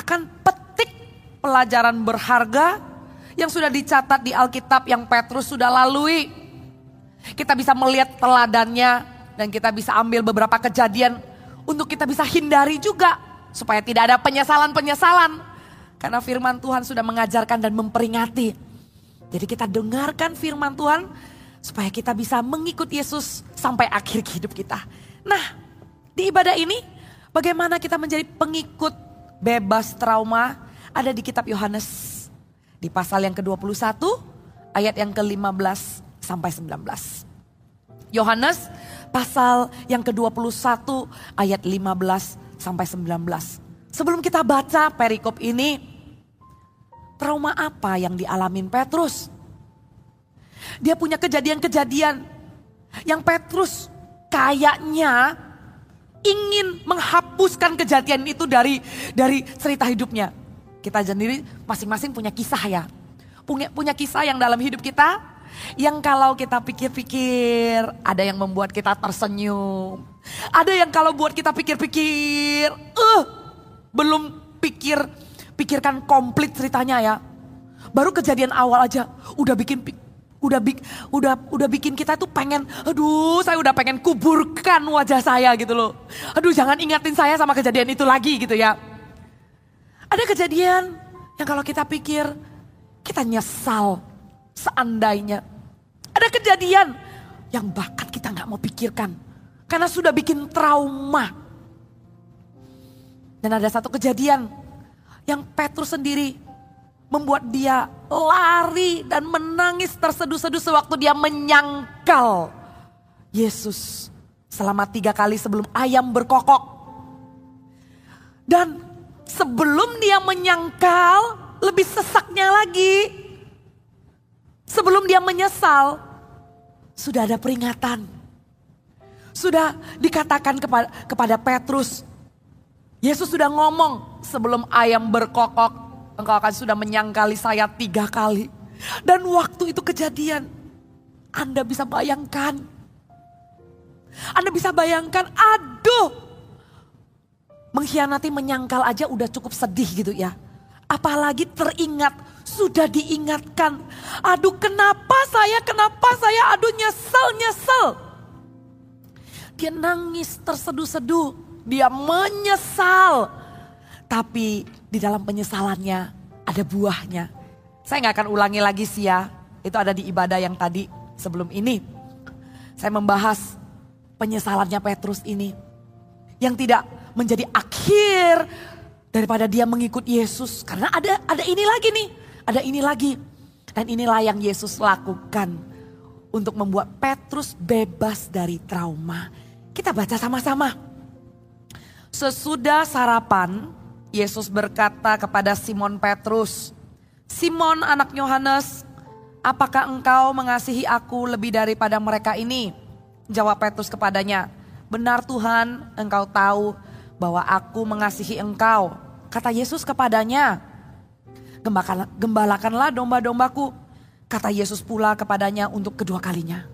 akan petik pelajaran berharga yang sudah dicatat di Alkitab yang Petrus sudah lalui. Kita bisa melihat teladannya dan kita bisa ambil beberapa kejadian untuk kita bisa hindari juga supaya tidak ada penyesalan-penyesalan. Karena firman Tuhan sudah mengajarkan dan memperingati. Jadi kita dengarkan firman Tuhan supaya kita bisa mengikut Yesus sampai akhir hidup kita. Nah, di ibadah ini bagaimana kita menjadi pengikut bebas trauma ada di kitab Yohanes. Di pasal yang ke-21 ayat yang ke-15 sampai 19. Yohanes pasal yang ke-21 ayat 15 sampai 19. Sebelum kita baca perikop ini, trauma apa yang dialamin Petrus? Dia punya kejadian-kejadian yang Petrus kayaknya ingin menghapuskan kejadian itu dari dari cerita hidupnya. Kita sendiri masing-masing punya kisah ya. Punya, punya kisah yang dalam hidup kita. Yang kalau kita pikir-pikir ada yang membuat kita tersenyum. Ada yang kalau buat kita pikir-pikir. Uh, belum pikir pikirkan komplit ceritanya ya. Baru kejadian awal aja udah bikin udah bik, udah udah bikin kita tuh pengen aduh saya udah pengen kuburkan wajah saya gitu loh. Aduh jangan ingatin saya sama kejadian itu lagi gitu ya. Ada kejadian yang kalau kita pikir kita nyesal seandainya. Ada kejadian yang bahkan kita nggak mau pikirkan karena sudah bikin trauma. Dan ada satu kejadian yang Petrus sendiri membuat dia lari dan menangis terseduh-seduh sewaktu dia menyangkal Yesus selama tiga kali sebelum ayam berkokok. Dan sebelum dia menyangkal, lebih sesaknya lagi. Sebelum dia menyesal, sudah ada peringatan. Sudah dikatakan kepada, kepada Petrus, Yesus sudah ngomong sebelum ayam berkokok, engkau akan sudah menyangkali saya tiga kali. Dan waktu itu kejadian, Anda bisa bayangkan. Anda bisa bayangkan, aduh Mengkhianati menyangkal aja udah cukup sedih gitu ya. Apalagi teringat, sudah diingatkan. Aduh kenapa saya, kenapa saya, aduh nyesel, nyesel. Dia nangis terseduh-seduh, dia menyesal. Tapi di dalam penyesalannya ada buahnya. Saya nggak akan ulangi lagi sih ya, itu ada di ibadah yang tadi sebelum ini. Saya membahas penyesalannya Petrus ini. Yang tidak menjadi akhir daripada dia mengikut Yesus. Karena ada ada ini lagi nih, ada ini lagi. Dan inilah yang Yesus lakukan untuk membuat Petrus bebas dari trauma. Kita baca sama-sama. Sesudah sarapan, Yesus berkata kepada Simon Petrus, "Simon anak Yohanes, apakah engkau mengasihi aku lebih daripada mereka ini?" Jawab Petrus kepadanya, "Benar Tuhan, engkau tahu bahwa aku mengasihi engkau. Kata Yesus kepadanya, gembalakanlah domba-dombaku. Kata Yesus pula kepadanya untuk kedua kalinya.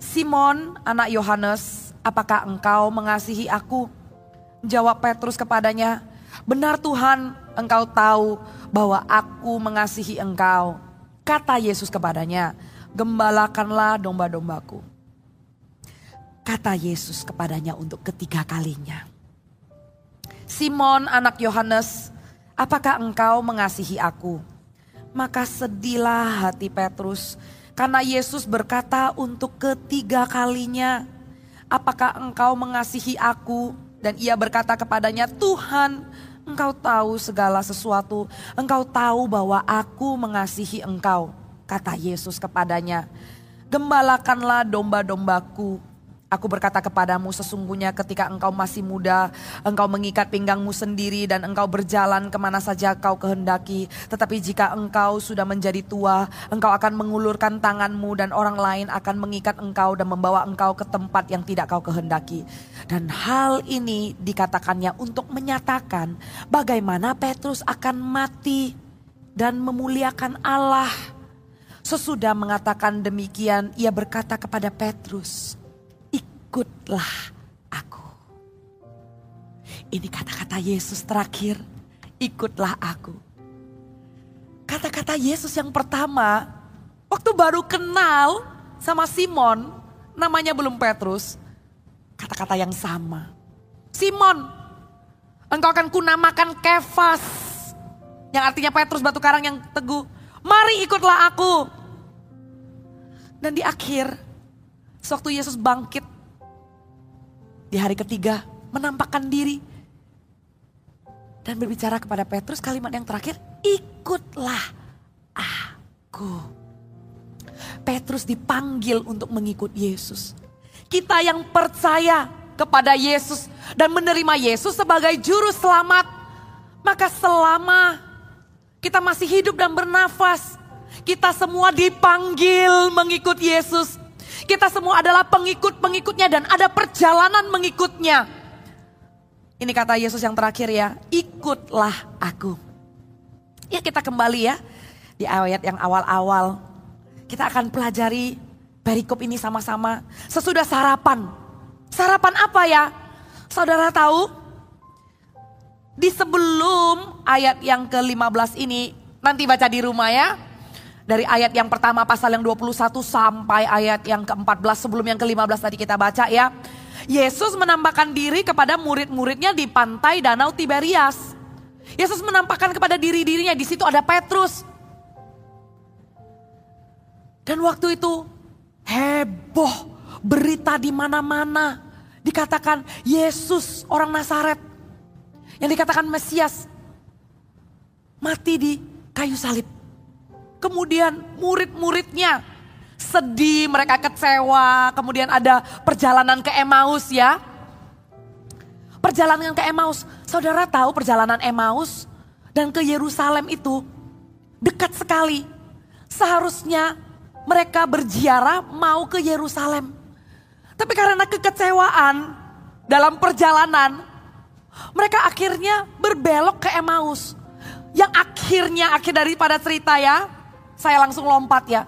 Simon anak Yohanes, apakah engkau mengasihi aku? Jawab Petrus kepadanya, benar Tuhan engkau tahu bahwa aku mengasihi engkau. Kata Yesus kepadanya, gembalakanlah domba-dombaku. Kata Yesus kepadanya untuk ketiga kalinya. Simon anak Yohanes, apakah engkau mengasihi aku? Maka sedihlah hati Petrus karena Yesus berkata untuk ketiga kalinya, apakah engkau mengasihi aku? Dan ia berkata kepadanya, Tuhan engkau tahu segala sesuatu, engkau tahu bahwa aku mengasihi engkau. Kata Yesus kepadanya, gembalakanlah domba-dombaku Aku berkata kepadamu sesungguhnya ketika engkau masih muda, engkau mengikat pinggangmu sendiri dan engkau berjalan ke mana saja kau kehendaki. Tetapi jika engkau sudah menjadi tua, engkau akan mengulurkan tanganmu dan orang lain akan mengikat engkau dan membawa engkau ke tempat yang tidak kau kehendaki. Dan hal ini dikatakannya untuk menyatakan bagaimana Petrus akan mati dan memuliakan Allah. Sesudah mengatakan demikian, ia berkata kepada Petrus, ikutlah aku. Ini kata-kata Yesus terakhir, ikutlah aku. Kata-kata Yesus yang pertama, waktu baru kenal sama Simon, namanya belum Petrus, kata-kata yang sama. Simon, engkau akan kunamakan Kefas, yang artinya Petrus batu karang yang teguh. Mari ikutlah aku. Dan di akhir, sewaktu Yesus bangkit di hari ketiga, menampakkan diri dan berbicara kepada Petrus kalimat yang terakhir, ikutlah aku. Petrus dipanggil untuk mengikut Yesus. Kita yang percaya kepada Yesus dan menerima Yesus sebagai juru selamat, maka selama kita masih hidup dan bernafas, kita semua dipanggil mengikut Yesus. Kita semua adalah pengikut-pengikutnya dan ada perjalanan mengikutnya. Ini kata Yesus yang terakhir ya, ikutlah aku. Ya kita kembali ya di ayat yang awal-awal. Kita akan pelajari perikop ini sama-sama. Sesudah sarapan. Sarapan apa ya? Saudara tahu? Di sebelum ayat yang ke-15 ini, nanti baca di rumah ya. Dari ayat yang pertama pasal yang 21 sampai ayat yang ke-14 sebelum yang ke-15 tadi kita baca ya. Yesus menampakkan diri kepada murid-muridnya di pantai Danau Tiberias. Yesus menampakkan kepada diri-dirinya di situ ada Petrus. Dan waktu itu heboh berita di mana-mana. Dikatakan Yesus orang Nazaret yang dikatakan Mesias mati di kayu salib. Kemudian murid-muridnya sedih, mereka kecewa. Kemudian ada perjalanan ke Emmaus ya. Perjalanan ke Emmaus. Saudara tahu perjalanan Emmaus dan ke Yerusalem itu dekat sekali. Seharusnya mereka berziarah mau ke Yerusalem. Tapi karena kekecewaan dalam perjalanan, mereka akhirnya berbelok ke Emmaus. Yang akhirnya akhir daripada cerita ya, saya langsung lompat ya.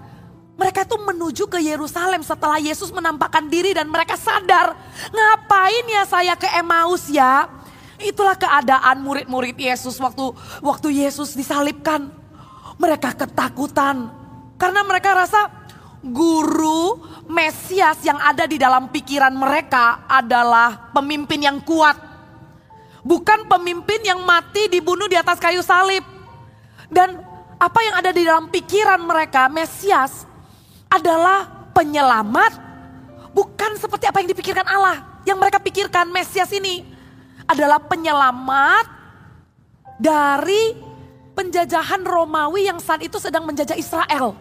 Mereka itu menuju ke Yerusalem setelah Yesus menampakkan diri dan mereka sadar. Ngapain ya saya ke Emmaus ya? Itulah keadaan murid-murid Yesus waktu waktu Yesus disalibkan. Mereka ketakutan. Karena mereka rasa guru Mesias yang ada di dalam pikiran mereka adalah pemimpin yang kuat. Bukan pemimpin yang mati dibunuh di atas kayu salib. Dan apa yang ada di dalam pikiran mereka, Mesias adalah penyelamat, bukan seperti apa yang dipikirkan Allah. Yang mereka pikirkan Mesias ini adalah penyelamat dari penjajahan Romawi yang saat itu sedang menjajah Israel.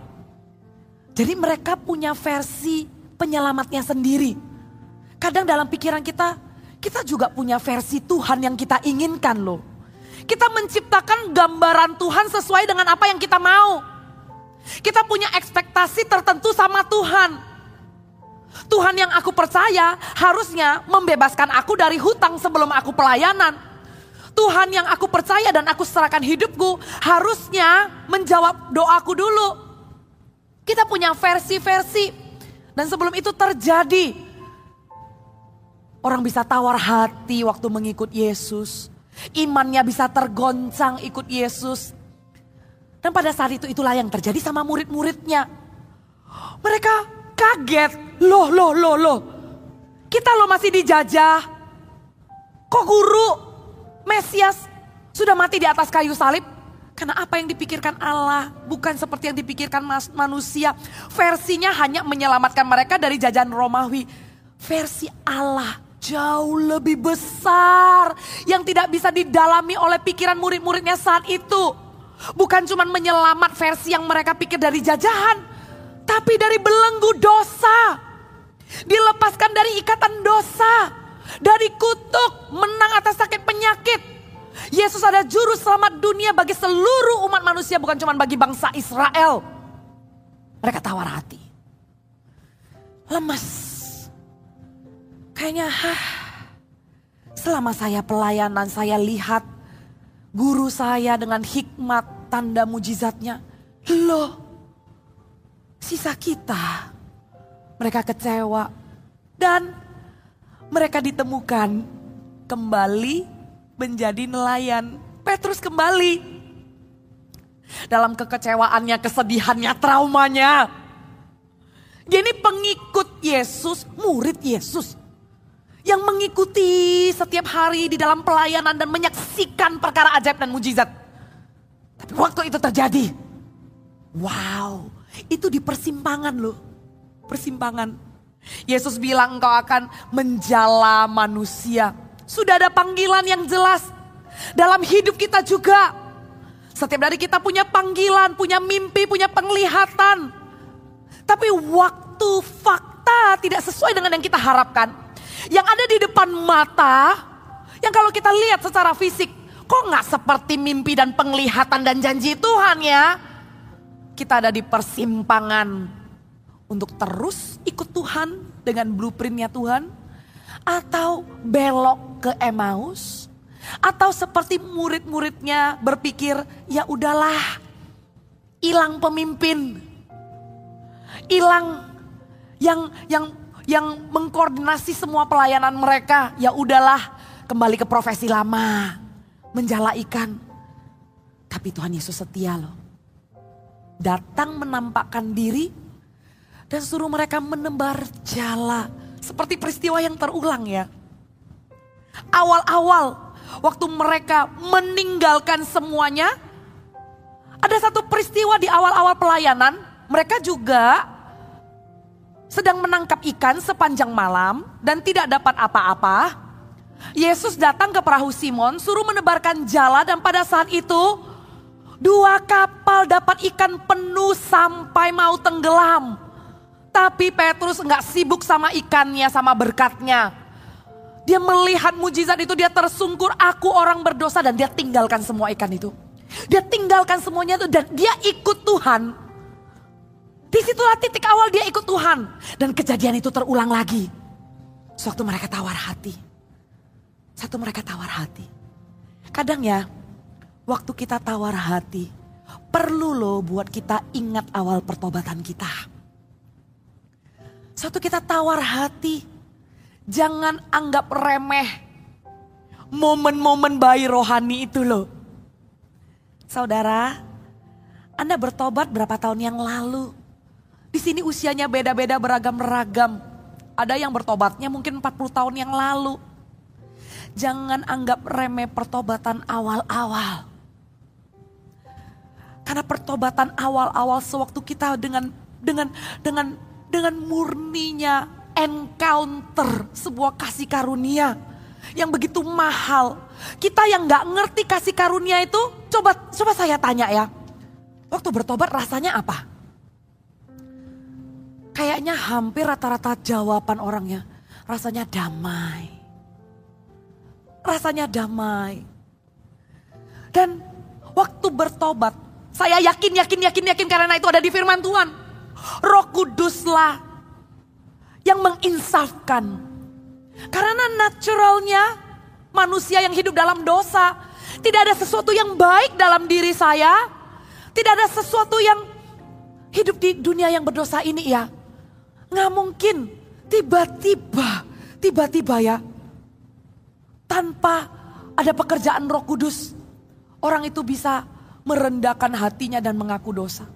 Jadi mereka punya versi penyelamatnya sendiri. Kadang dalam pikiran kita, kita juga punya versi Tuhan yang kita inginkan loh. Kita menciptakan gambaran Tuhan sesuai dengan apa yang kita mau. Kita punya ekspektasi tertentu sama Tuhan. Tuhan yang aku percaya harusnya membebaskan aku dari hutang sebelum aku pelayanan. Tuhan yang aku percaya dan aku serahkan hidupku harusnya menjawab doaku dulu. Kita punya versi-versi. Dan sebelum itu terjadi, orang bisa tawar hati waktu mengikut Yesus. Imannya bisa tergoncang ikut Yesus. Dan pada saat itu itulah yang terjadi sama murid-muridnya. Mereka kaget. Loh, loh, loh, loh. Kita loh masih dijajah. Kok guru Mesias sudah mati di atas kayu salib? Karena apa yang dipikirkan Allah bukan seperti yang dipikirkan manusia. Versinya hanya menyelamatkan mereka dari jajahan Romawi. Versi Allah jauh lebih besar yang tidak bisa didalami oleh pikiran murid-muridnya saat itu. Bukan cuma menyelamat versi yang mereka pikir dari jajahan, tapi dari belenggu dosa. Dilepaskan dari ikatan dosa, dari kutuk, menang atas sakit penyakit. Yesus ada juru selamat dunia bagi seluruh umat manusia, bukan cuma bagi bangsa Israel. Mereka tawar hati. Lemas Kayaknya, hah, selama saya pelayanan saya lihat guru saya dengan hikmat tanda mujizatnya. Loh, sisa kita. Mereka kecewa dan mereka ditemukan kembali menjadi nelayan. Petrus kembali. Dalam kekecewaannya, kesedihannya, traumanya. Ini pengikut Yesus, murid Yesus. Yang mengikuti setiap hari di dalam pelayanan dan menyaksikan perkara ajaib dan mujizat. Tapi waktu itu terjadi, wow, itu di persimpangan loh. Persimpangan. Yesus bilang engkau akan menjala manusia. Sudah ada panggilan yang jelas. Dalam hidup kita juga. Setiap dari kita punya panggilan, punya mimpi, punya penglihatan. Tapi waktu fakta tidak sesuai dengan yang kita harapkan. Yang ada di depan mata, yang kalau kita lihat secara fisik, kok nggak seperti mimpi dan penglihatan dan janji Tuhan ya? Kita ada di persimpangan untuk terus ikut Tuhan dengan blueprintnya Tuhan, atau belok ke Emmaus, atau seperti murid-muridnya berpikir, ya udahlah, hilang pemimpin, hilang yang yang yang mengkoordinasi semua pelayanan mereka. Ya udahlah, kembali ke profesi lama, menjala ikan. Tapi Tuhan Yesus setia loh. Datang menampakkan diri dan suruh mereka menembar jala. Seperti peristiwa yang terulang ya. Awal-awal waktu mereka meninggalkan semuanya. Ada satu peristiwa di awal-awal pelayanan. Mereka juga sedang menangkap ikan sepanjang malam dan tidak dapat apa-apa. Yesus datang ke perahu Simon, suruh menebarkan jala dan pada saat itu dua kapal dapat ikan penuh sampai mau tenggelam. Tapi Petrus nggak sibuk sama ikannya, sama berkatnya. Dia melihat mujizat itu, dia tersungkur, aku orang berdosa dan dia tinggalkan semua ikan itu. Dia tinggalkan semuanya itu dan dia ikut Tuhan. Di situlah titik awal dia ikut Tuhan. Dan kejadian itu terulang lagi. Sewaktu mereka tawar hati. Satu mereka tawar hati. Kadang ya, waktu kita tawar hati, perlu loh buat kita ingat awal pertobatan kita. Satu kita tawar hati, jangan anggap remeh momen-momen bayi rohani itu loh. Saudara, Anda bertobat berapa tahun yang lalu? Di sini usianya beda-beda beragam-ragam. Ada yang bertobatnya mungkin 40 tahun yang lalu. Jangan anggap remeh pertobatan awal-awal. Karena pertobatan awal-awal sewaktu kita dengan dengan dengan dengan murninya encounter sebuah kasih karunia yang begitu mahal. Kita yang nggak ngerti kasih karunia itu, coba coba saya tanya ya. Waktu bertobat rasanya apa? Kayaknya hampir rata-rata jawaban orangnya rasanya damai. Rasanya damai. Dan waktu bertobat, saya yakin, yakin, yakin, yakin karena itu ada di firman Tuhan. Roh Kuduslah yang menginsafkan. Karena naturalnya manusia yang hidup dalam dosa. Tidak ada sesuatu yang baik dalam diri saya. Tidak ada sesuatu yang hidup di dunia yang berdosa ini ya. Nggak mungkin tiba-tiba, tiba-tiba ya. Tanpa ada pekerjaan roh kudus. Orang itu bisa merendahkan hatinya dan mengaku dosa.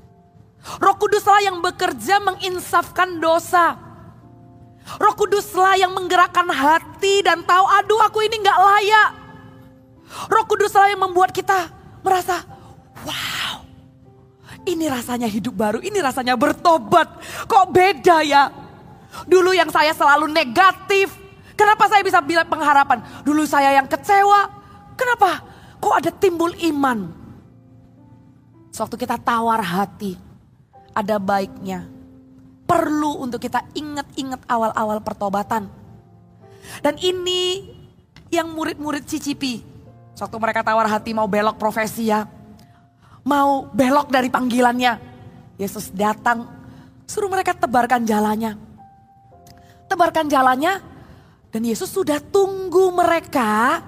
Roh kuduslah yang bekerja menginsafkan dosa. Roh kuduslah yang menggerakkan hati dan tahu aduh aku ini nggak layak. Roh kuduslah yang membuat kita merasa wow ini rasanya hidup baru, ini rasanya bertobat. Kok beda ya? Dulu yang saya selalu negatif. Kenapa saya bisa bilang pengharapan? Dulu saya yang kecewa. Kenapa? Kok ada timbul iman? Sewaktu kita tawar hati, ada baiknya. Perlu untuk kita ingat-ingat awal-awal pertobatan. Dan ini yang murid-murid cicipi. Sewaktu mereka tawar hati mau belok profesi ya mau belok dari panggilannya. Yesus datang, suruh mereka tebarkan jalannya. Tebarkan jalannya, dan Yesus sudah tunggu mereka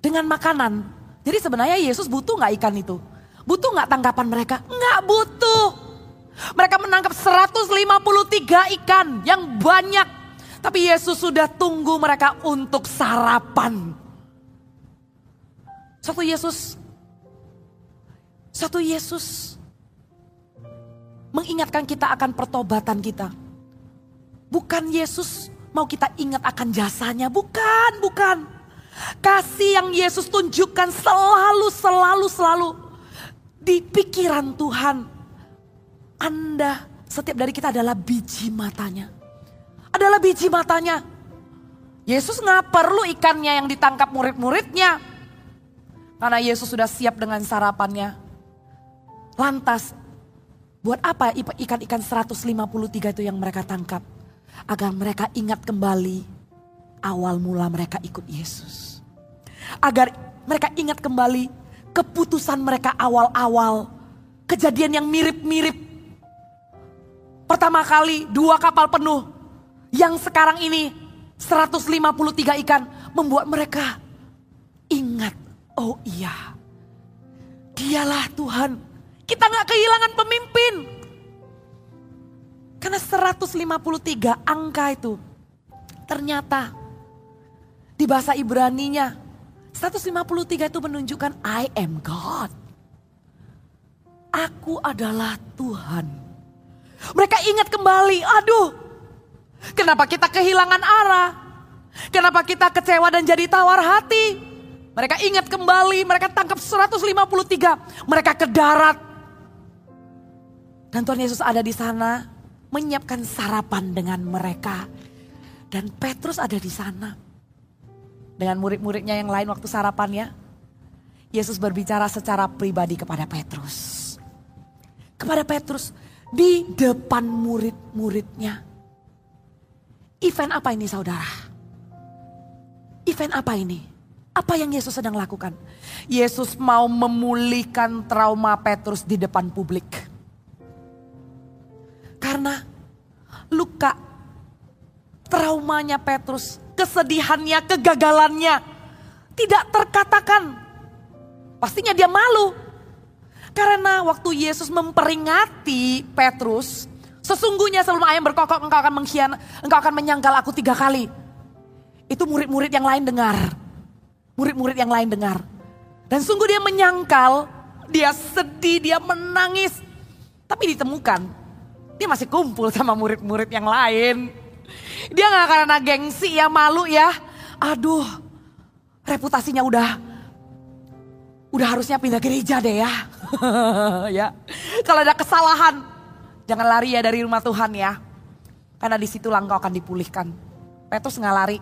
dengan makanan. Jadi sebenarnya Yesus butuh nggak ikan itu? Butuh nggak tangkapan mereka? Nggak butuh. Mereka menangkap 153 ikan yang banyak. Tapi Yesus sudah tunggu mereka untuk sarapan. Satu Yesus, satu Yesus mengingatkan kita akan pertobatan kita. Bukan Yesus mau kita ingat akan jasanya, bukan, bukan. Kasih yang Yesus tunjukkan selalu, selalu, selalu di pikiran Tuhan. Anda, setiap dari kita adalah biji matanya. Adalah biji matanya. Yesus nggak perlu ikannya yang ditangkap murid-muridnya. Karena Yesus sudah siap dengan sarapannya. Lantas, buat apa ikan-ikan 153 itu yang mereka tangkap? Agar mereka ingat kembali awal mula mereka ikut Yesus. Agar mereka ingat kembali keputusan mereka awal-awal. Kejadian yang mirip-mirip. Pertama kali dua kapal penuh. Yang sekarang ini 153 ikan membuat mereka ingat Oh iya, dialah Tuhan. Kita nggak kehilangan pemimpin. Karena 153 angka itu ternyata di bahasa Ibraninya 153 itu menunjukkan I am God. Aku adalah Tuhan. Mereka ingat kembali, aduh, kenapa kita kehilangan arah? Kenapa kita kecewa dan jadi tawar hati? Mereka ingat kembali, mereka tangkap 153, mereka ke darat. Dan Tuhan Yesus ada di sana menyiapkan sarapan dengan mereka. Dan Petrus ada di sana. Dengan murid-muridnya yang lain waktu sarapannya. Yesus berbicara secara pribadi kepada Petrus. Kepada Petrus di depan murid-muridnya. Event apa ini saudara? Event apa ini? Apa yang Yesus sedang lakukan? Yesus mau memulihkan trauma Petrus di depan publik. Karena luka, traumanya Petrus, kesedihannya, kegagalannya tidak terkatakan. Pastinya dia malu. Karena waktu Yesus memperingati Petrus, sesungguhnya sebelum ayam berkokok engkau akan mengkhianat, engkau akan menyangkal aku tiga kali. Itu murid-murid yang lain dengar murid-murid yang lain dengar. Dan sungguh dia menyangkal, dia sedih, dia menangis. Tapi ditemukan, dia masih kumpul sama murid-murid yang lain. Dia gak karena gengsi ya, malu ya. Aduh, reputasinya udah udah harusnya pindah gereja deh ya. ya. Kalau ada kesalahan, jangan lari ya dari rumah Tuhan ya. Karena di situ engkau akan dipulihkan. Petrus nggak lari.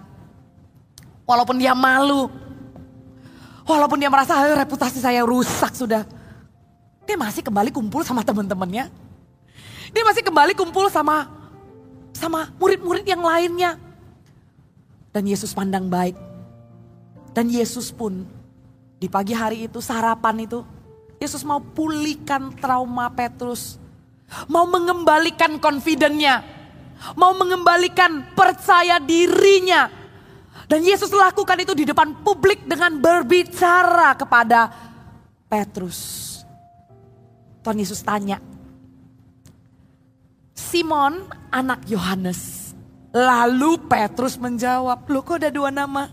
Walaupun dia malu, Walaupun dia merasa reputasi saya rusak sudah. Dia masih kembali kumpul sama teman-temannya. Dia masih kembali kumpul sama sama murid-murid yang lainnya. Dan Yesus pandang baik. Dan Yesus pun di pagi hari itu sarapan itu Yesus mau pulihkan trauma Petrus. Mau mengembalikan confidence-nya. Mau mengembalikan percaya dirinya dan Yesus lakukan itu di depan publik dengan berbicara kepada Petrus. Tuhan Yesus tanya, Simon anak Yohanes. Lalu Petrus menjawab, lo kok ada dua nama?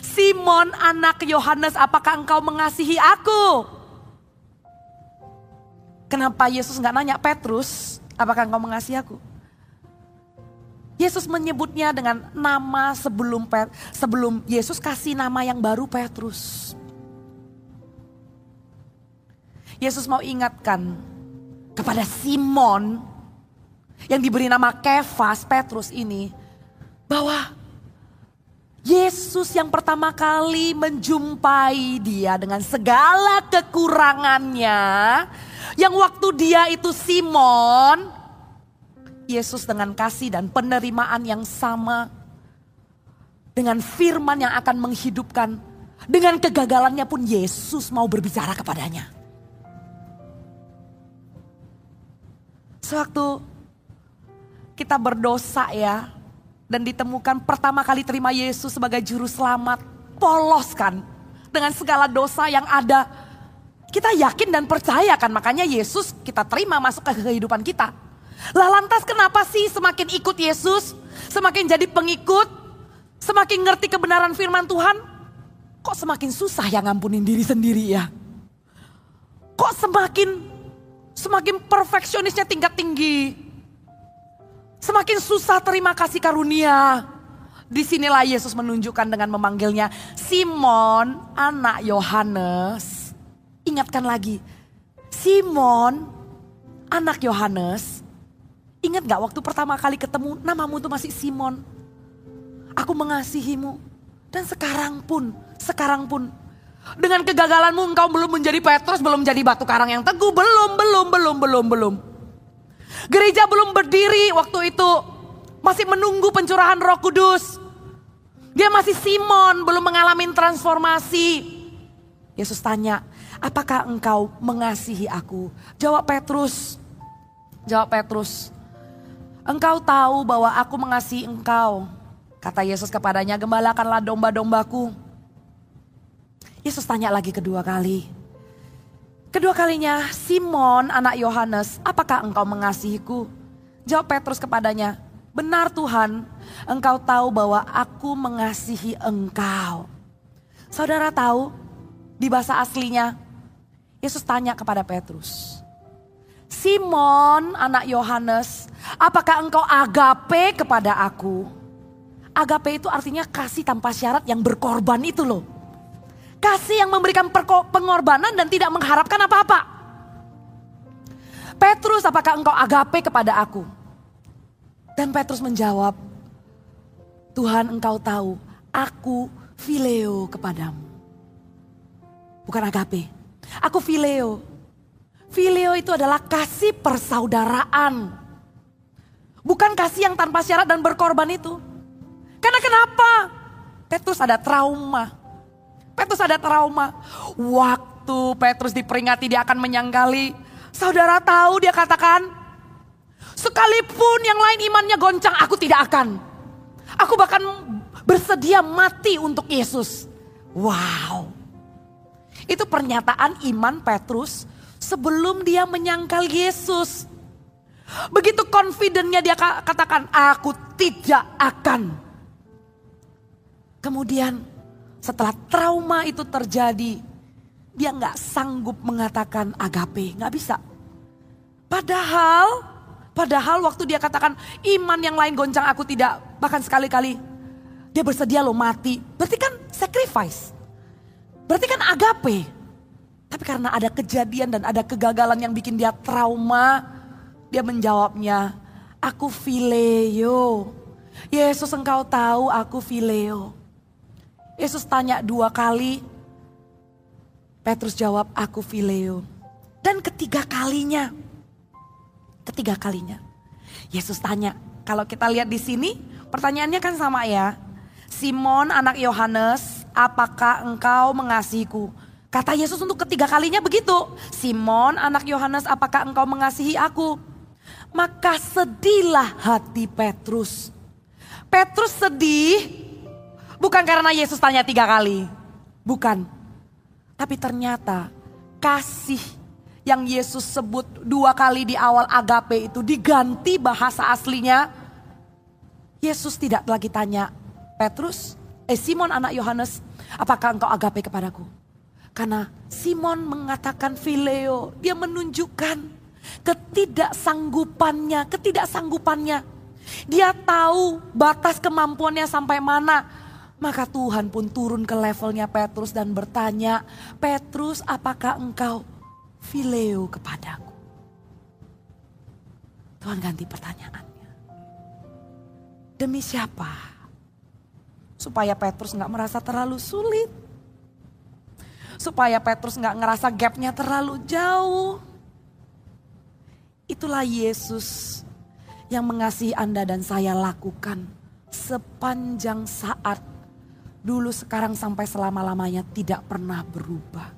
Simon anak Yohanes, apakah engkau mengasihi aku? Kenapa Yesus nggak nanya Petrus, apakah engkau mengasihi aku? Yesus menyebutnya dengan nama sebelum sebelum Yesus kasih nama yang baru Petrus. Yesus mau ingatkan kepada Simon yang diberi nama Kefas Petrus ini bahwa Yesus yang pertama kali menjumpai dia dengan segala kekurangannya yang waktu dia itu Simon Yesus dengan kasih dan penerimaan yang sama. Dengan firman yang akan menghidupkan. Dengan kegagalannya pun Yesus mau berbicara kepadanya. Sewaktu kita berdosa ya. Dan ditemukan pertama kali terima Yesus sebagai juru selamat. Poloskan dengan segala dosa yang ada. Kita yakin dan percaya kan makanya Yesus kita terima masuk ke kehidupan kita. Lah lantas kenapa sih semakin ikut Yesus, semakin jadi pengikut, semakin ngerti kebenaran firman Tuhan? kok semakin susah ya ngampunin diri sendiri ya? Kok semakin semakin perfeksionisnya tingkat tinggi? Semakin susah terima kasih karunia. Di sinilah Yesus menunjukkan dengan memanggilnya Simon anak Yohanes. Ingatkan lagi, Simon anak Yohanes. Ingat gak waktu pertama kali ketemu namamu itu masih Simon. Aku mengasihimu. Dan sekarang pun, sekarang pun. Dengan kegagalanmu engkau belum menjadi Petrus, belum menjadi batu karang yang teguh. Belum, belum, belum, belum, belum. Gereja belum berdiri waktu itu. Masih menunggu pencurahan roh kudus. Dia masih Simon, belum mengalami transformasi. Yesus tanya, apakah engkau mengasihi aku? Jawab Petrus. Jawab Petrus. Engkau tahu bahwa aku mengasihi engkau. Kata Yesus kepadanya, gembalakanlah domba-dombaku. Yesus tanya lagi kedua kali. Kedua kalinya, Simon anak Yohanes, apakah engkau mengasihiku? Jawab Petrus kepadanya, benar Tuhan, engkau tahu bahwa aku mengasihi engkau. Saudara tahu, di bahasa aslinya, Yesus tanya kepada Petrus, Simon anak Yohanes, apakah engkau agape kepada aku? Agape itu artinya kasih tanpa syarat yang berkorban itu loh. Kasih yang memberikan pengorbanan dan tidak mengharapkan apa-apa. Petrus apakah engkau agape kepada aku? Dan Petrus menjawab, Tuhan engkau tahu, aku fileo kepadamu. Bukan agape, aku fileo. Fileo itu adalah kasih persaudaraan. Bukan kasih yang tanpa syarat dan berkorban itu. Karena kenapa? Petrus ada trauma. Petrus ada trauma. Waktu Petrus diperingati dia akan menyangkali. Saudara tahu dia katakan, sekalipun yang lain imannya goncang, aku tidak akan. Aku bahkan bersedia mati untuk Yesus. Wow. Itu pernyataan iman Petrus sebelum dia menyangkal Yesus. Begitu confidentnya dia katakan, aku tidak akan. Kemudian setelah trauma itu terjadi, dia nggak sanggup mengatakan agape, nggak bisa. Padahal, padahal waktu dia katakan iman yang lain goncang aku tidak, bahkan sekali-kali dia bersedia loh mati. Berarti kan sacrifice. Berarti kan agape. Tapi karena ada kejadian dan ada kegagalan yang bikin dia trauma, dia menjawabnya, aku fileo. Yesus engkau tahu aku fileo. Yesus tanya dua kali, Petrus jawab aku fileo. Dan ketiga kalinya, ketiga kalinya, Yesus tanya, kalau kita lihat di sini, pertanyaannya kan sama ya. Simon anak Yohanes, apakah engkau mengasihiku? Kata Yesus untuk ketiga kalinya begitu. Simon anak Yohanes apakah engkau mengasihi aku? Maka sedihlah hati Petrus. Petrus sedih bukan karena Yesus tanya tiga kali. Bukan. Tapi ternyata kasih yang Yesus sebut dua kali di awal agape itu diganti bahasa aslinya. Yesus tidak lagi tanya, Petrus, eh Simon anak Yohanes, apakah engkau agape kepadaku? Karena Simon mengatakan fileo, dia menunjukkan ketidaksanggupannya, ketidaksanggupannya. Dia tahu batas kemampuannya sampai mana. Maka Tuhan pun turun ke levelnya Petrus dan bertanya, Petrus apakah engkau fileo kepadaku? Tuhan ganti pertanyaannya. Demi siapa? Supaya Petrus nggak merasa terlalu sulit supaya Petrus nggak ngerasa gapnya terlalu jauh. Itulah Yesus yang mengasihi Anda dan saya lakukan sepanjang saat dulu sekarang sampai selama-lamanya tidak pernah berubah.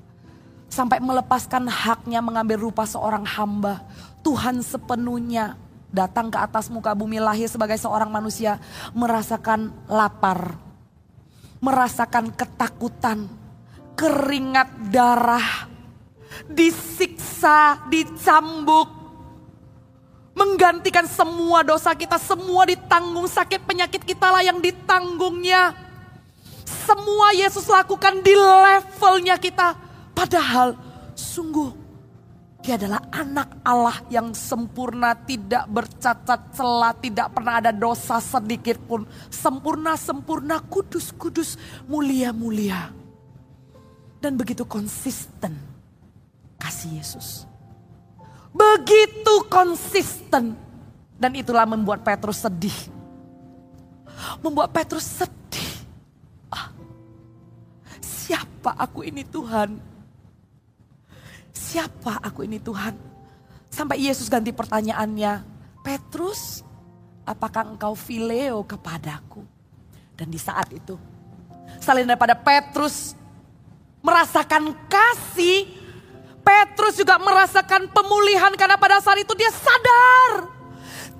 Sampai melepaskan haknya mengambil rupa seorang hamba. Tuhan sepenuhnya datang ke atas muka bumi lahir sebagai seorang manusia. Merasakan lapar. Merasakan ketakutan keringat darah, disiksa, dicambuk, menggantikan semua dosa kita, semua ditanggung sakit penyakit kita lah yang ditanggungnya. Semua Yesus lakukan di levelnya kita. Padahal sungguh dia adalah anak Allah yang sempurna, tidak bercacat celah, tidak pernah ada dosa sedikit pun. Sempurna, sempurna, kudus, kudus, mulia, mulia. Dan begitu konsisten kasih Yesus. Begitu konsisten. Dan itulah membuat Petrus sedih. Membuat Petrus sedih. Siapa aku ini Tuhan? siapa aku ini Tuhan? Sampai Yesus ganti pertanyaannya, Petrus, apakah engkau fileo kepadaku? Dan di saat itu, selain daripada Petrus merasakan kasih, Petrus juga merasakan pemulihan karena pada saat itu dia sadar.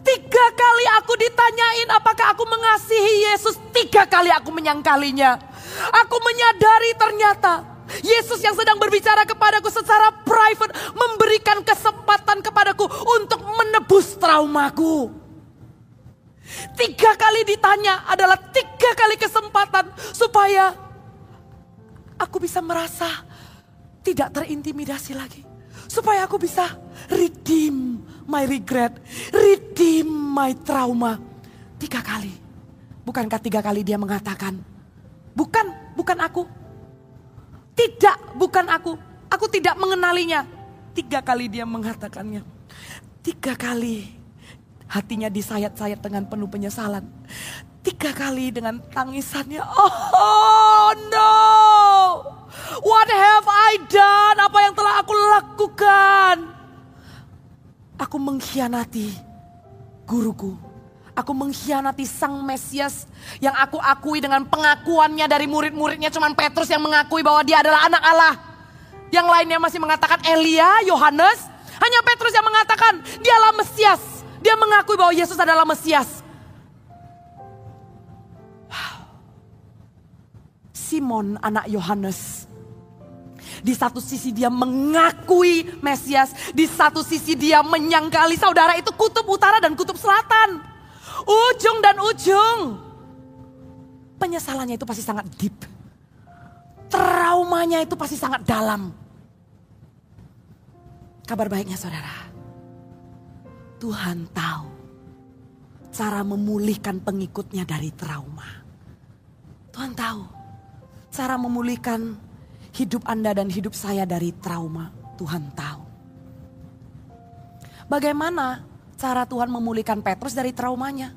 Tiga kali aku ditanyain apakah aku mengasihi Yesus. Tiga kali aku menyangkalinya. Aku menyadari ternyata Yesus yang sedang berbicara kepadaku secara private memberikan kesempatan kepadaku untuk menebus traumaku. Tiga kali ditanya adalah tiga kali kesempatan supaya aku bisa merasa tidak terintimidasi lagi. Supaya aku bisa redeem my regret, redeem my trauma. Tiga kali. Bukankah tiga kali dia mengatakan, bukan, bukan aku, tidak, bukan aku. Aku tidak mengenalinya. Tiga kali dia mengatakannya. Tiga kali hatinya disayat-sayat dengan penuh penyesalan. Tiga kali dengan tangisannya. Oh no. What have I done? Apa yang telah aku lakukan? Aku mengkhianati guruku. Aku mengkhianati sang Mesias yang aku akui dengan pengakuannya dari murid-muridnya. Cuman Petrus yang mengakui bahwa dia adalah anak Allah. Yang lainnya masih mengatakan Elia, Yohanes. Hanya Petrus yang mengatakan dialah Mesias. Dia mengakui bahwa Yesus adalah Mesias. Simon anak Yohanes. Di satu sisi dia mengakui Mesias, di satu sisi dia menyangkali saudara itu kutub utara dan kutub selatan. Ujung dan ujung. Penyesalannya itu pasti sangat deep. Traumanya itu pasti sangat dalam. Kabar baiknya saudara. Tuhan tahu cara memulihkan pengikutnya dari trauma. Tuhan tahu cara memulihkan hidup Anda dan hidup saya dari trauma. Tuhan tahu. Bagaimana cara Tuhan memulihkan Petrus dari traumanya.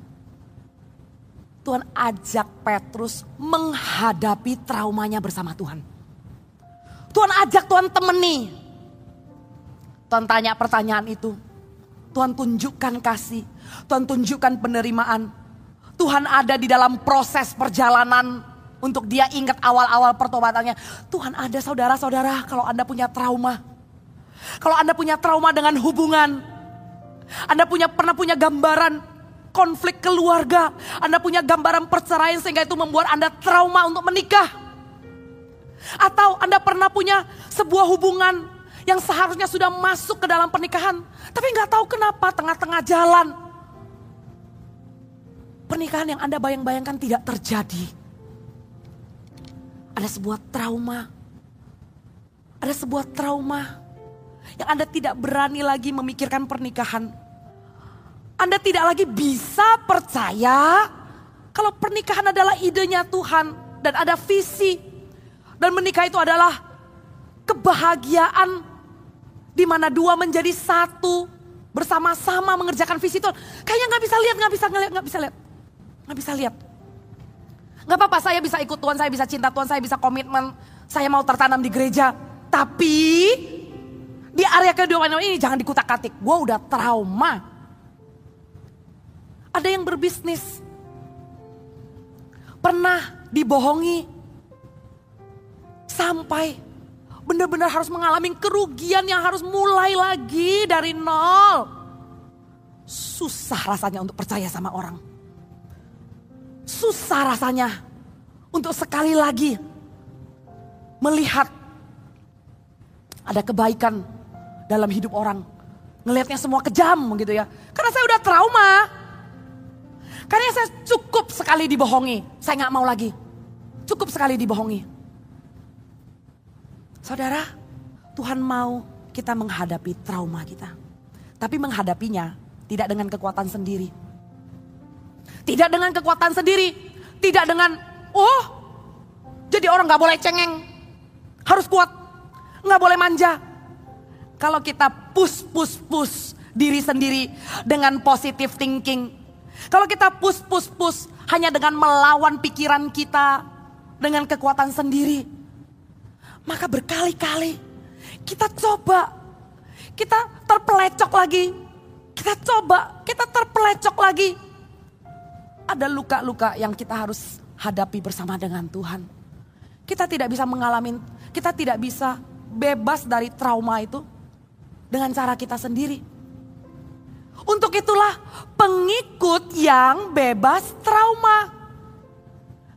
Tuhan ajak Petrus menghadapi traumanya bersama Tuhan. Tuhan ajak Tuhan temeni. Tuhan tanya pertanyaan itu. Tuhan tunjukkan kasih. Tuhan tunjukkan penerimaan. Tuhan ada di dalam proses perjalanan untuk dia ingat awal-awal pertobatannya. Tuhan ada saudara-saudara kalau Anda punya trauma. Kalau Anda punya trauma dengan hubungan, anda punya pernah punya gambaran konflik keluarga. Anda punya gambaran perceraian sehingga itu membuat Anda trauma untuk menikah. Atau Anda pernah punya sebuah hubungan yang seharusnya sudah masuk ke dalam pernikahan. Tapi nggak tahu kenapa tengah-tengah jalan. Pernikahan yang Anda bayang-bayangkan tidak terjadi. Ada sebuah trauma. Ada sebuah trauma yang Anda tidak berani lagi memikirkan pernikahan. Anda tidak lagi bisa percaya kalau pernikahan adalah idenya Tuhan dan ada visi. Dan menikah itu adalah kebahagiaan di mana dua menjadi satu bersama-sama mengerjakan visi Tuhan. Kayaknya nggak bisa lihat, nggak bisa ngeliat, nggak bisa lihat, nggak bisa lihat. Nggak apa-apa, saya bisa ikut Tuhan, saya bisa cinta Tuhan, saya bisa komitmen, saya mau tertanam di gereja. Tapi di area kehidupan ini jangan dikutak-katik. Gue udah trauma. Ada yang berbisnis. Pernah dibohongi. Sampai benar-benar harus mengalami kerugian yang harus mulai lagi dari nol. Susah rasanya untuk percaya sama orang. Susah rasanya untuk sekali lagi melihat ada kebaikan dalam hidup orang. Ngelihatnya semua kejam gitu ya. Karena saya udah trauma. Karena saya cukup sekali dibohongi. Saya nggak mau lagi. cukup sekali dibohongi. Saudara, Tuhan mau kita menghadapi trauma kita. Tapi menghadapinya tidak dengan kekuatan sendiri. Tidak dengan kekuatan sendiri. Tidak dengan, oh jadi orang gak boleh cengeng. Harus kuat. Gak boleh manja. Kalau kita push, push, push diri sendiri dengan positive thinking. Kalau kita push, push, push hanya dengan melawan pikiran kita dengan kekuatan sendiri. Maka berkali-kali kita coba, kita terpelecok lagi kita coba, kita terpelecok lagi. Ada luka-luka yang kita harus hadapi bersama dengan Tuhan. Kita tidak bisa mengalami, kita tidak bisa bebas dari trauma itu dengan cara kita sendiri. Untuk itulah pengikut yang bebas trauma.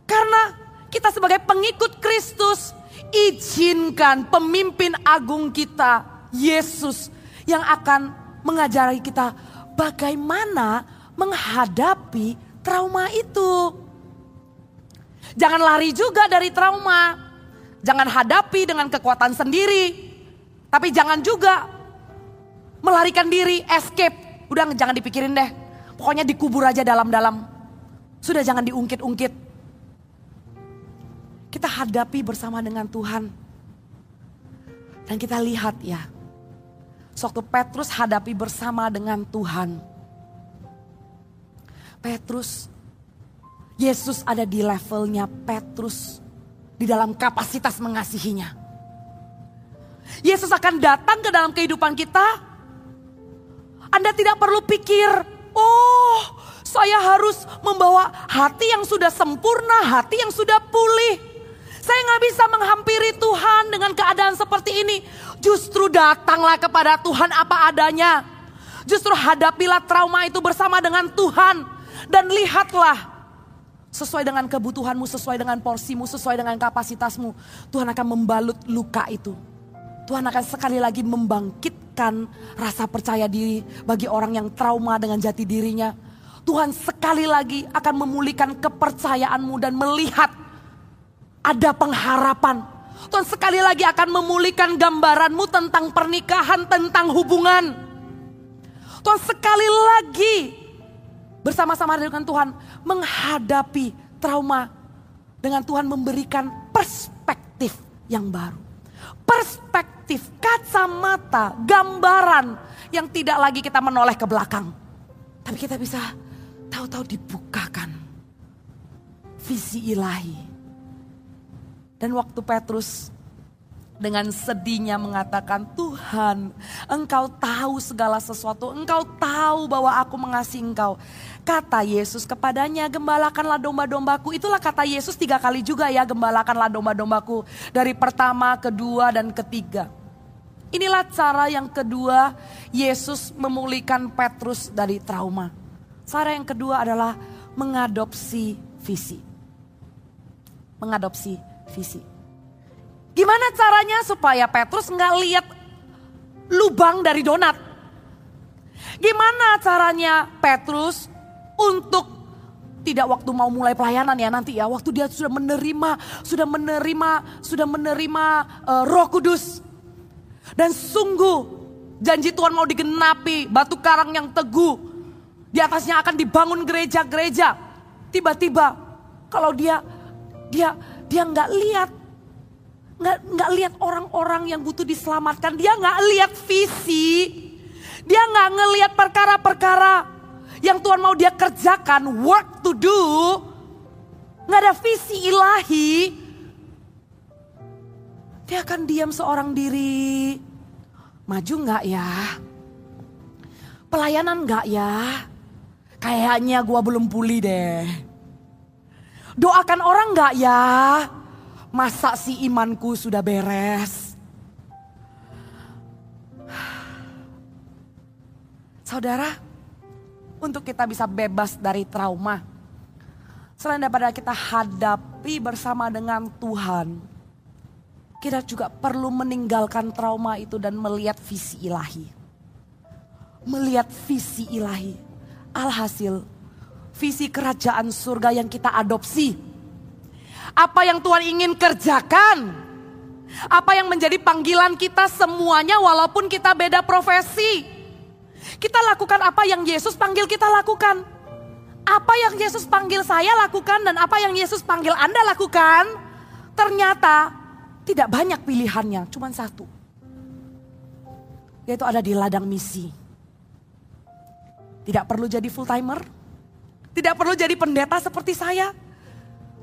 Karena kita sebagai pengikut Kristus izinkan pemimpin agung kita Yesus yang akan mengajari kita bagaimana menghadapi trauma itu. Jangan lari juga dari trauma. Jangan hadapi dengan kekuatan sendiri. Tapi jangan juga melarikan diri, escape. Udah jangan dipikirin deh. Pokoknya dikubur aja dalam-dalam. Sudah jangan diungkit-ungkit. Kita hadapi bersama dengan Tuhan. Dan kita lihat ya, Sewaktu Petrus hadapi bersama dengan Tuhan. Petrus, Yesus ada di levelnya Petrus. Di dalam kapasitas mengasihinya. Yesus akan datang ke dalam kehidupan kita. Anda tidak perlu pikir, oh saya harus membawa hati yang sudah sempurna, hati yang sudah pulih. Saya nggak bisa menghampiri Tuhan dengan keadaan seperti ini. Justru datanglah kepada Tuhan apa adanya. Justru hadapilah trauma itu bersama dengan Tuhan. Dan lihatlah sesuai dengan kebutuhanmu, sesuai dengan porsimu, sesuai dengan kapasitasmu. Tuhan akan membalut luka itu. Tuhan akan sekali lagi membangkitkan rasa percaya diri bagi orang yang trauma dengan jati dirinya. Tuhan sekali lagi akan memulihkan kepercayaanmu dan melihat ada pengharapan Tuhan sekali lagi akan memulihkan gambaranmu tentang pernikahan, tentang hubungan. Tuhan sekali lagi bersama-sama dengan Tuhan menghadapi trauma dengan Tuhan memberikan perspektif yang baru. Perspektif, kacamata, gambaran yang tidak lagi kita menoleh ke belakang. Tapi kita bisa tahu-tahu dibukakan visi ilahi dan waktu Petrus dengan sedihnya mengatakan, Tuhan engkau tahu segala sesuatu, engkau tahu bahwa aku mengasihi engkau. Kata Yesus kepadanya, gembalakanlah domba-dombaku. Itulah kata Yesus tiga kali juga ya, gembalakanlah domba-dombaku. Dari pertama, kedua, dan ketiga. Inilah cara yang kedua Yesus memulihkan Petrus dari trauma. Cara yang kedua adalah mengadopsi visi. Mengadopsi visi. Gimana caranya supaya Petrus nggak lihat lubang dari donat? Gimana caranya Petrus untuk tidak waktu mau mulai pelayanan ya nanti ya. Waktu dia sudah menerima sudah menerima sudah menerima uh, Roh Kudus. Dan sungguh janji Tuhan mau digenapi batu karang yang teguh. Di atasnya akan dibangun gereja-gereja. Tiba-tiba kalau dia dia dia nggak lihat, nggak nggak lihat orang-orang yang butuh diselamatkan. Dia nggak lihat visi, dia nggak ngelihat perkara-perkara yang Tuhan mau dia kerjakan, work to do. Nggak ada visi ilahi. Dia akan diam seorang diri. Maju nggak ya? Pelayanan nggak ya? Kayaknya gua belum pulih deh. Doakan orang gak ya? Masa si imanku sudah beres? Saudara, untuk kita bisa bebas dari trauma, selain daripada kita hadapi bersama dengan Tuhan, kita juga perlu meninggalkan trauma itu dan melihat visi ilahi. Melihat visi ilahi. Alhasil visi kerajaan surga yang kita adopsi Apa yang Tuhan ingin kerjakan. Apa yang menjadi panggilan kita semuanya walaupun kita beda profesi. Kita lakukan apa yang Yesus panggil kita lakukan. Apa yang Yesus panggil saya lakukan dan apa yang Yesus panggil Anda lakukan. Ternyata tidak banyak pilihannya, cuma satu. Yaitu ada di ladang misi. Tidak perlu jadi full timer. Tidak perlu jadi pendeta seperti saya.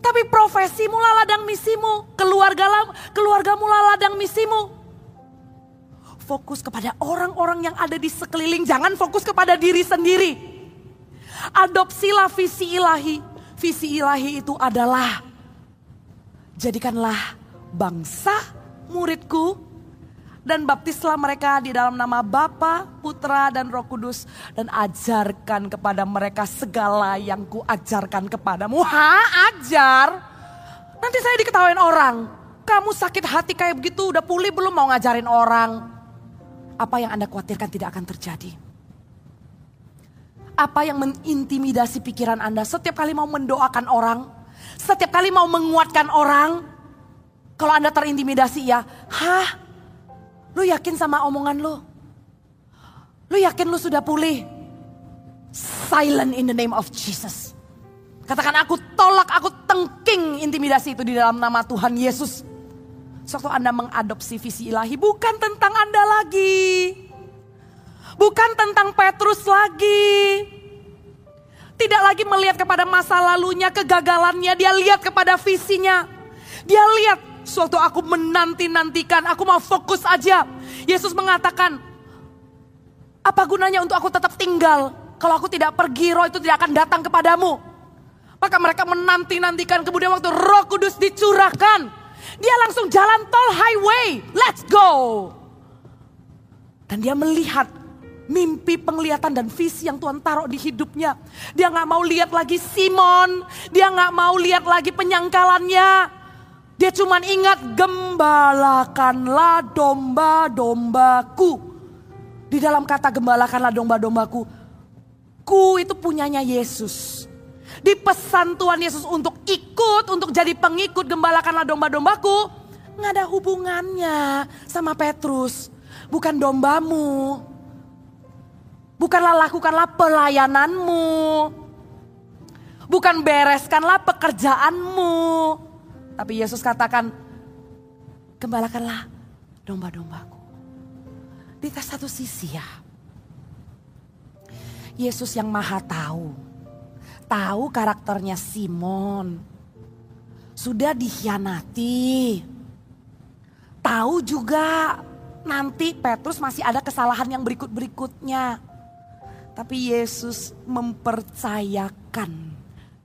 Tapi profesi mula ladang misimu, keluarga keluarga mula ladang misimu. Fokus kepada orang-orang yang ada di sekeliling, jangan fokus kepada diri sendiri. Adopsilah visi ilahi. Visi ilahi itu adalah jadikanlah bangsa muridku dan baptislah mereka di dalam nama Bapa, Putra, dan Roh Kudus dan ajarkan kepada mereka segala yang kuajarkan kepadamu. Ha, ajar? Nanti saya diketawain orang. Kamu sakit hati kayak begitu, udah pulih belum mau ngajarin orang. Apa yang Anda khawatirkan tidak akan terjadi. Apa yang mengintimidasi pikiran Anda setiap kali mau mendoakan orang, setiap kali mau menguatkan orang, kalau Anda terintimidasi ya, hah Lu yakin sama omongan lu? Lu yakin lu sudah pulih? Silent in the name of Jesus. Katakan aku tolak, aku tengking intimidasi itu di dalam nama Tuhan Yesus. Suatu Anda mengadopsi visi ilahi bukan tentang Anda lagi. Bukan tentang Petrus lagi. Tidak lagi melihat kepada masa lalunya, kegagalannya. Dia lihat kepada visinya. Dia lihat Suatu aku menanti-nantikan, aku mau fokus aja. Yesus mengatakan, apa gunanya untuk aku tetap tinggal? Kalau aku tidak pergi, roh itu tidak akan datang kepadamu. Maka mereka menanti-nantikan, kemudian waktu roh kudus dicurahkan. Dia langsung jalan tol highway, let's go. Dan dia melihat mimpi penglihatan dan visi yang Tuhan taruh di hidupnya. Dia nggak mau lihat lagi Simon, dia nggak mau lihat lagi penyangkalannya. Dia cuma ingat gembalakanlah domba-dombaku. Di dalam kata gembalakanlah domba-dombaku. Ku itu punyanya Yesus. Di pesan Tuhan Yesus untuk ikut, untuk jadi pengikut gembalakanlah domba-dombaku. Nggak ada hubungannya sama Petrus. Bukan dombamu. Bukanlah lakukanlah pelayananmu. Bukan bereskanlah pekerjaanmu tapi Yesus katakan, gembalakanlah domba-dombaku. Di satu sisi ya, Yesus yang maha tahu. Tahu karakternya Simon. Sudah dikhianati. Tahu juga nanti Petrus masih ada kesalahan yang berikut-berikutnya. Tapi Yesus mempercayakan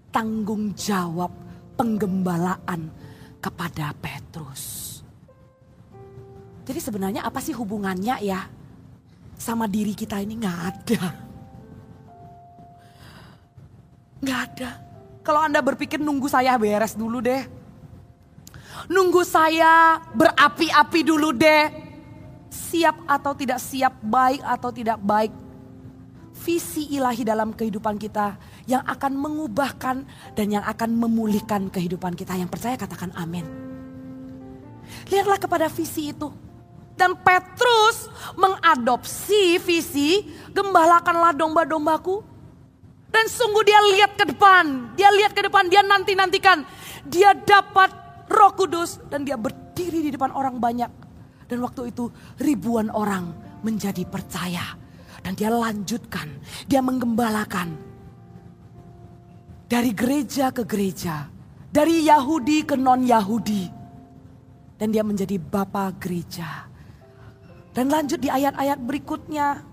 tanggung jawab penggembalaan kepada Petrus. Jadi sebenarnya apa sih hubungannya ya sama diri kita ini nggak ada. Nggak ada. Kalau Anda berpikir nunggu saya beres dulu deh. Nunggu saya berapi-api dulu deh. Siap atau tidak siap, baik atau tidak baik. Visi ilahi dalam kehidupan kita yang akan mengubahkan dan yang akan memulihkan kehidupan kita. Yang percaya katakan amin. Lihatlah kepada visi itu. Dan Petrus mengadopsi visi gembalakanlah domba-dombaku. Dan sungguh dia lihat ke depan, dia lihat ke depan, dia nanti-nantikan. Dia dapat roh kudus dan dia berdiri di depan orang banyak. Dan waktu itu ribuan orang menjadi percaya. Dan dia lanjutkan, dia menggembalakan dari gereja ke gereja, dari Yahudi ke non-Yahudi. Dan dia menjadi bapa gereja. Dan lanjut di ayat-ayat berikutnya,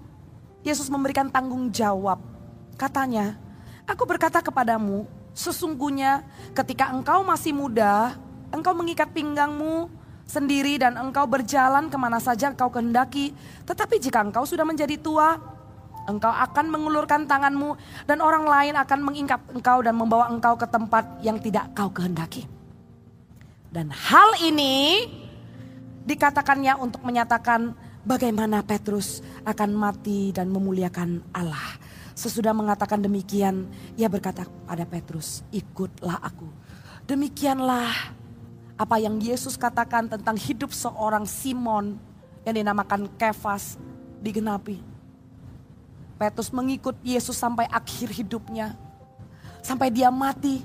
Yesus memberikan tanggung jawab. Katanya, aku berkata kepadamu, sesungguhnya ketika engkau masih muda, engkau mengikat pinggangmu sendiri dan engkau berjalan ke mana saja engkau kehendaki. Tetapi jika engkau sudah menjadi tua, Engkau akan mengulurkan tanganmu dan orang lain akan mengingkap engkau dan membawa engkau ke tempat yang tidak kau kehendaki. Dan hal ini dikatakannya untuk menyatakan bagaimana Petrus akan mati dan memuliakan Allah. Sesudah mengatakan demikian, ia berkata pada Petrus, ikutlah aku. Demikianlah apa yang Yesus katakan tentang hidup seorang Simon yang dinamakan Kefas digenapi. Petrus mengikut Yesus sampai akhir hidupnya. Sampai dia mati,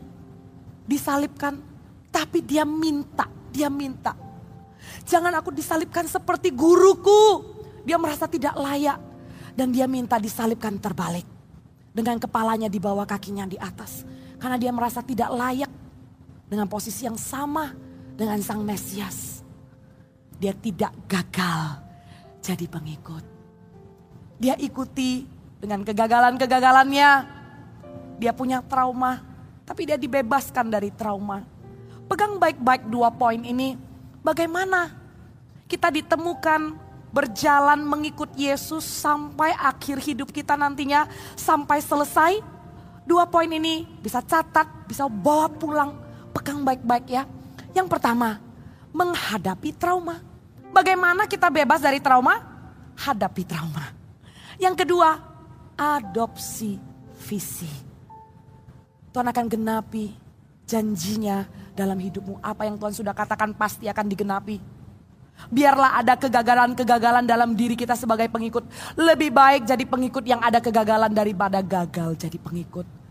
disalibkan. Tapi dia minta, dia minta. Jangan aku disalibkan seperti guruku. Dia merasa tidak layak. Dan dia minta disalibkan terbalik. Dengan kepalanya di bawah kakinya di atas. Karena dia merasa tidak layak dengan posisi yang sama dengan sang Mesias. Dia tidak gagal jadi pengikut. Dia ikuti dengan kegagalan-kegagalannya. Dia punya trauma, tapi dia dibebaskan dari trauma. Pegang baik-baik dua poin ini. Bagaimana kita ditemukan berjalan mengikut Yesus sampai akhir hidup kita nantinya, sampai selesai. Dua poin ini bisa catat, bisa bawa pulang, pegang baik-baik ya. Yang pertama, menghadapi trauma. Bagaimana kita bebas dari trauma? Hadapi trauma. Yang kedua, adopsi visi. Tuhan akan genapi janjinya dalam hidupmu. Apa yang Tuhan sudah katakan pasti akan digenapi. Biarlah ada kegagalan-kegagalan dalam diri kita sebagai pengikut. Lebih baik jadi pengikut yang ada kegagalan daripada gagal jadi pengikut.